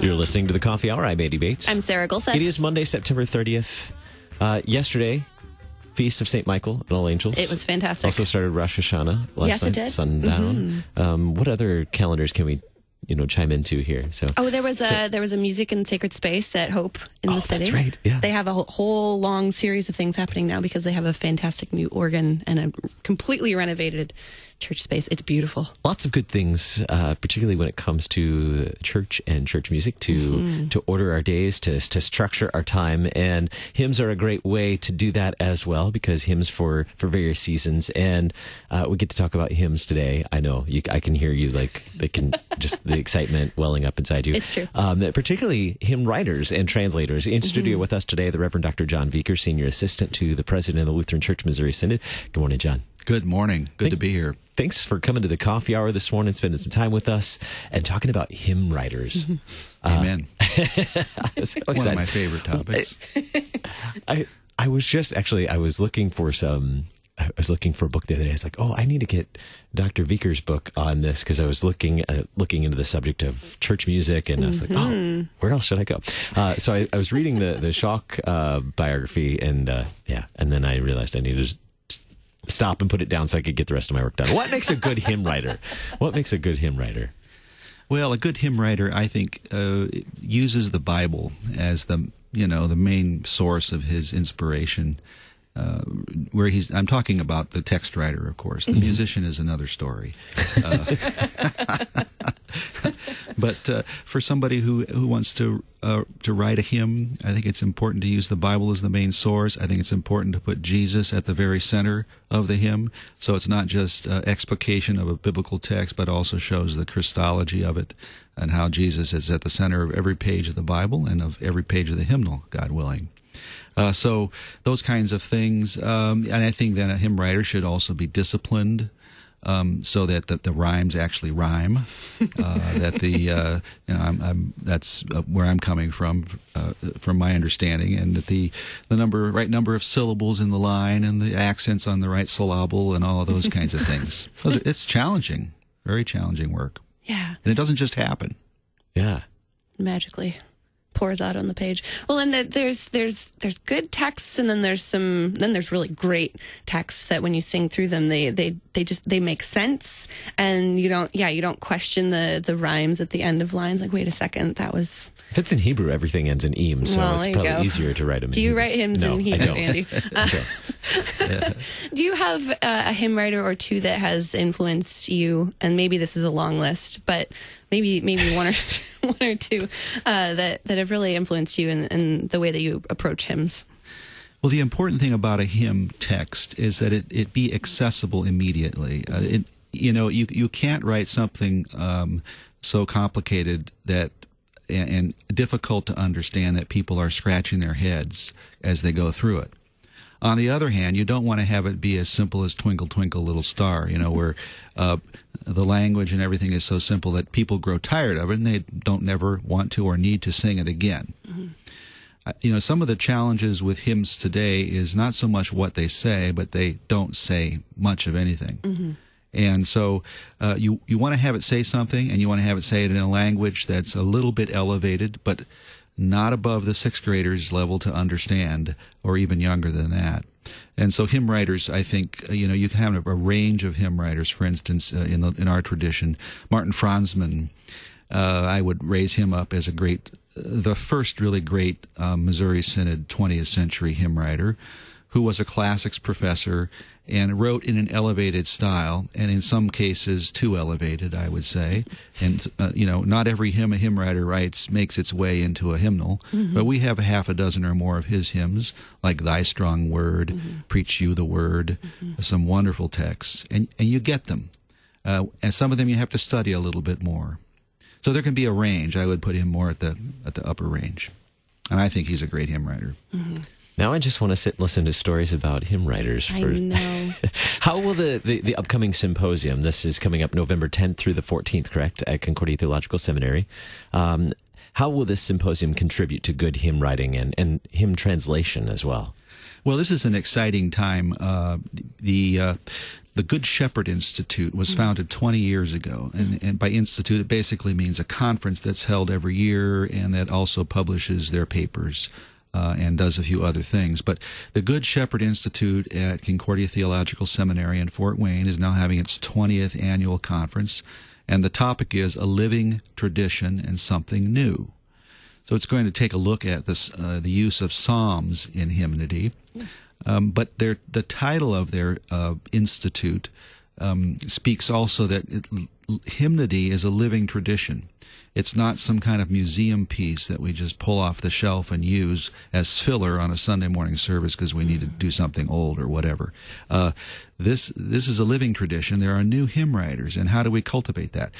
You're listening to the Coffee Hour. I'm Andy Bates. I'm Sarah Gulseth. It is Monday, September 30th. Uh, yesterday, Feast of St. Michael and All Angels. It was fantastic. Also started Rosh Hashanah last Yes, it night, did. sundown. Um, what other calendars can we, you know, chime into here? So, Oh, there was a there was a music and sacred space at Hope in Oh, the city. that's right, yeah. They have a whole, whole long series of things happening now because they have a fantastic new organ and a completely renovated church space. It's beautiful. lots of good things, uh, particularly when it comes to church and church music, to Mm-hmm. to order our days, to to structure our time, and hymns are a great way to do that as well because hymns for for various seasons, and uh, we get to talk about hymns today. I know you, I can hear you like they can just the excitement welling up inside you. It's true. Um, particularly hymn writers and translators in Mm-hmm. studio with us today. The Reverend Dr. Jon Vieker, senior assistant to the president of the Lutheran Church Missouri Synod. Good morning, Jon. Good morning. Good to be here. Thanks for coming to the coffee hour this morning, spending some time with us, and talking about hymn writers. Amen. I'm so One of my favorite topics. I I was just actually I was looking for some. I was looking for a book the other day. I was like, oh, I need to get Dr. Vieker's book on this because I was looking uh, looking into the subject of church music, and I was like, oh, where else should I go? Uh, so I, I was reading the the Schalk uh, biography, and uh, yeah, and then I realized I needed to s- stop and put it down so I could get the rest of my work done. What makes a good hymn writer? What makes a good hymn writer? Well, a good hymn writer, I think, uh, uses the Bible as the you know the main source of his inspiration. Uh, where he's, I'm talking about the text writer, of course. The musician is another story. Uh, but uh, for somebody who who wants to uh, to write a hymn, I think it's important to use the Bible as the main source. I think it's important to put Jesus at the very center of the hymn, so it's not just uh, explication of a biblical text, but also shows the Christology of it and how Jesus is at the center of every page of the Bible and of every page of the hymnal, God willing. Uh, so those kinds of things, um, and I think that a hymn writer should also be disciplined. Um, so that, that the rhymes actually rhyme, uh, that the uh, you know I'm, I'm that's uh, where I'm coming from uh, from my understanding, and that the the number right number of syllables in the line and the accents on the right syllable and all of those kinds of things. Those are, it's challenging, very challenging work, Yeah, and it doesn't just happen. Yeah. magically pours out on the page. Well, and the, there's there's there's good texts, and then there's some then there's really great texts that when you sing through them, they they they just they make sense, and you don't yeah you don't question the the rhymes at the end of lines. Like wait a second, that was. If it's in Hebrew, everything ends in eem, so Well, it's probably go. easier to write them. Do you Hebrew. write hymns no, in I Hebrew, don't. Andy? Uh, do you have uh, a hymn writer or two that has influenced you? And maybe this is a long list, but maybe maybe one or one or two uh, that that have really influenced you in, in the way that you approach hymns. Well, the important thing about a hymn text is that it, it be accessible immediately. Uh, it, you know, you you can't write something um, so complicated that and, and difficult to understand that people are scratching their heads as they go through it. On the other hand, you don't want to have it be as simple as "Twinkle Twinkle Little Star," you know, where uh, the language and everything is so simple that people grow tired of it and they don't never want to or need to sing it again. Uh, you know, some of the challenges with hymns today is not so much what they say, but they don't say much of anything. And so uh, you you want to have it say something, and you want to have it say it in a language that's a little bit elevated, but not above the sixth graders level to understand, or even younger than that. And so hymn writers, I think, uh, you know, you can have a range of hymn writers. For instance, uh, in the in our tradition, Martin Franzmann, uh, I would raise him up as a great, the first really great um, Missouri Synod 20th century hymn writer, who was a classics professor and wrote in an elevated style, and in some cases too elevated, I would say. And uh, you know, not every hymn a hymn writer writes makes its way into a hymnal, but we have a half a dozen or more of his hymns, like "Thy Strong Word," "Preach You the Word," some wonderful texts, and and you get them. Uh, and some of them you have to study a little bit more. So there can be a range. I would put him more at the at the upper range, and I think he's a great hymn writer. Now I just want to sit and listen to stories about hymn writers. I know. How will the, the, the upcoming symposium, this is coming up November 10th through the 14th, correct, at Concordia Theological Seminary. Um, how will this symposium contribute to good hymn writing and, and hymn translation as well? Well, this is an exciting time. Uh, the uh, the Good Shepherd Institute was founded 20 years ago, and, and by institute it basically means a conference that's held every year and that also publishes their papers. Uh, and does a few other things. But the Good Shepherd Institute at Concordia Theological Seminary in Fort Wayne is now having its 20th annual conference, and the topic is a living tradition and something new. So it's going to take a look at this, uh, the use of psalms in hymnody. Um, but their, the title of their uh, institute um, speaks also that it, hymnody is a living tradition. It's not some kind of museum piece that we just pull off the shelf and use as filler on a Sunday morning service because we need to do something old or whatever. Uh, this this is a living tradition. There are new hymn writers, and how do we cultivate that?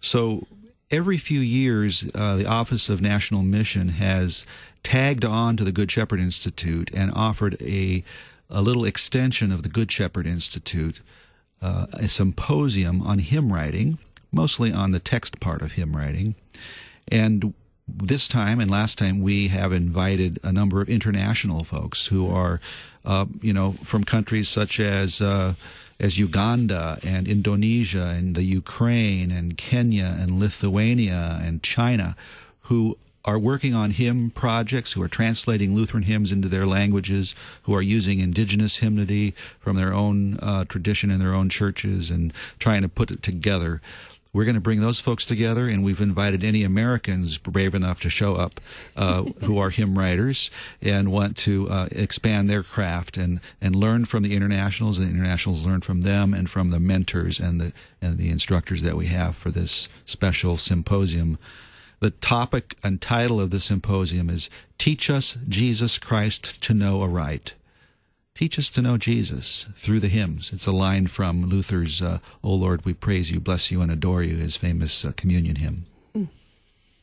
So every few years, uh, the Office of National Mission has tagged on to the Good Shepherd Institute and offered a a little extension of the Good Shepherd Institute, uh, a symposium on hymn writing, mostly on the text part of hymn writing, and this time and last time we have invited a number of international folks who are, uh, you know, from countries such as uh, as Uganda and Indonesia and the Ukraine and Kenya and Lithuania and China, who are working on hymn projects, who are translating Lutheran hymns into their languages, who are using indigenous hymnody from their own uh, tradition in their own churches and trying to put it together. We're going to bring those folks together, and we've invited any Americans brave enough to show up uh, who are hymn writers and want to uh, expand their craft and, and learn from the internationals, and the internationals learn from them and from the mentors and the and the instructors that we have for this special symposium. The topic and title of the symposium is "Teach Us Jesus Christ to Know Aright." Teach us to know Jesus through the hymns. It's a line from Luther's uh, "O Lord, we praise you, bless you, and adore you," his famous uh, communion hymn.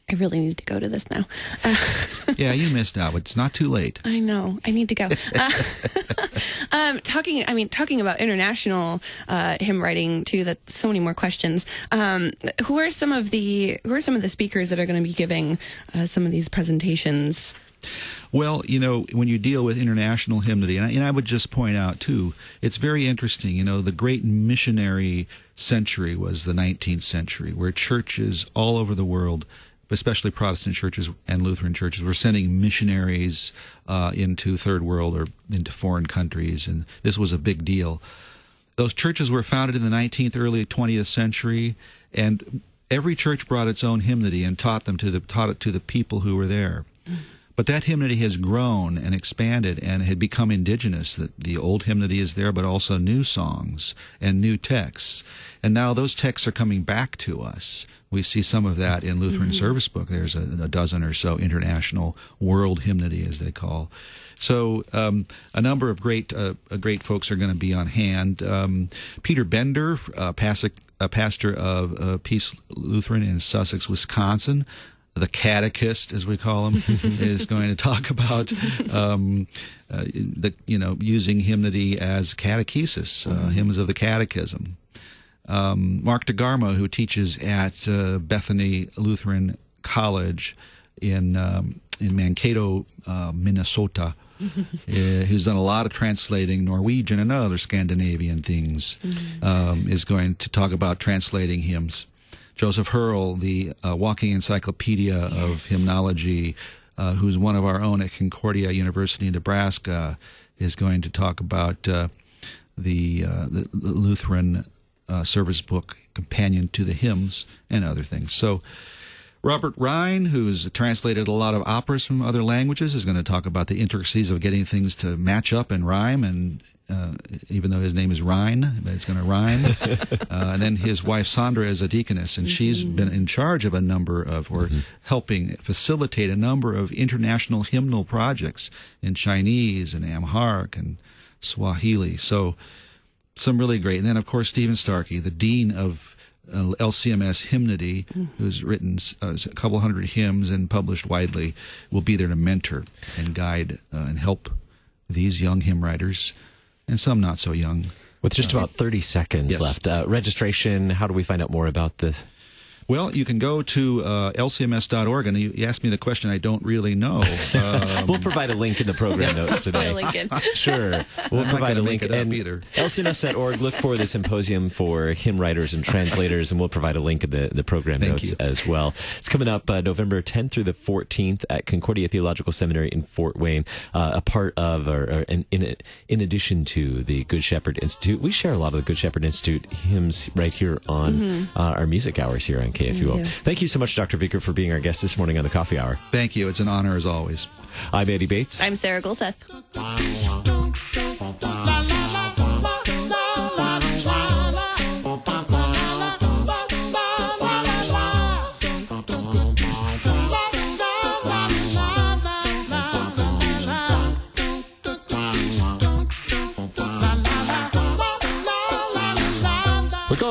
I really need to go to this now. Uh, yeah, you missed out, it's not too late. I know. I need to go. Uh, um, talking, I mean, talking about international uh, hymn writing too. That so many more questions. Um, who are some of the who are some of the speakers that are going to be giving uh, some of these presentations? Well, you know, when you deal with international hymnody, and I, and I would just point out too, it's very interesting. You know, the great missionary century was the 19th century, where churches all over the world especially Protestant churches and Lutheran churches, were sending missionaries uh, into third world or into foreign countries, and this was a big deal. Those churches were founded in the 19th, early 20th century, and every church brought its own hymnody and taught them to the taught it to the people who were there. But that hymnody has grown and expanded and had become indigenous. That the old hymnody is there, but also new songs and new texts. And now those texts are coming back to us. We see some of that in Lutheran Service Book. There's a, a dozen or so international world hymnody, as they call. So um, a number of great uh, uh, great folks are going to be on hand. Um, Peter Bender, uh, pastor of uh, Peace Lutheran in Sussex, Wisconsin, the catechist, as we call him, is going to talk about um, uh, the you know using hymnody as catechesis, uh, hymns of the catechism. Um, Mark DeGarmeaux, who teaches at uh, Bethany Lutheran College in um, in Mankato, uh, Minnesota, uh, who's done a lot of translating Norwegian and other Scandinavian things, um, is going to talk about translating hymns. Joseph Herl, the uh, walking encyclopedia of hymnology, uh, who's one of our own at Concordia University in Nebraska, is going to talk about uh, the, uh, the the Lutheran uh, service book companion to the hymns and other things. So Robert Ryan, who's translated a lot of operas from other languages, is going to talk about the intricacies of getting things to match up and rhyme. And uh, even though his name is Ryan, but it's going to rhyme. uh, and then his wife Sandra is a deaconess, and she's been in charge of a number of, or helping facilitate a number of international hymnal projects in Chinese and Amharic and Swahili. So some really great. And then, of course, Stephen Starke, the dean of LCMS Hymnody, who's written uh, a couple hundred hymns and published widely, will be there to mentor and guide uh, and help these young hymn writers and some not so young. With just about 30 seconds Yes. left, uh, registration, how do we find out more about this? Well, you can go to uh, lcms.org, and you, you asked me the question I don't really know. Um, We'll provide a link in the program notes today. Sure. We'll not provide a link. it up and either. LCMS.org, look for the symposium for hymn writers and translators, and we'll provide a link in the, the program Thank notes you. as well. It's coming up uh, November 10th through the 14th at Concordia Theological Seminary in Fort Wayne, uh, a part of, or, or in, in, in addition to the Good Shepherd Institute. We share a lot of the Good Shepherd Institute hymns right here on uh, our music hours here on KFUO. do. Thank you so much, Dr. Vieker, for being our guest this morning on the Coffee Hour. thank you. It's an honor as always. I'm Andy Bates. I'm Sarah Gulseth.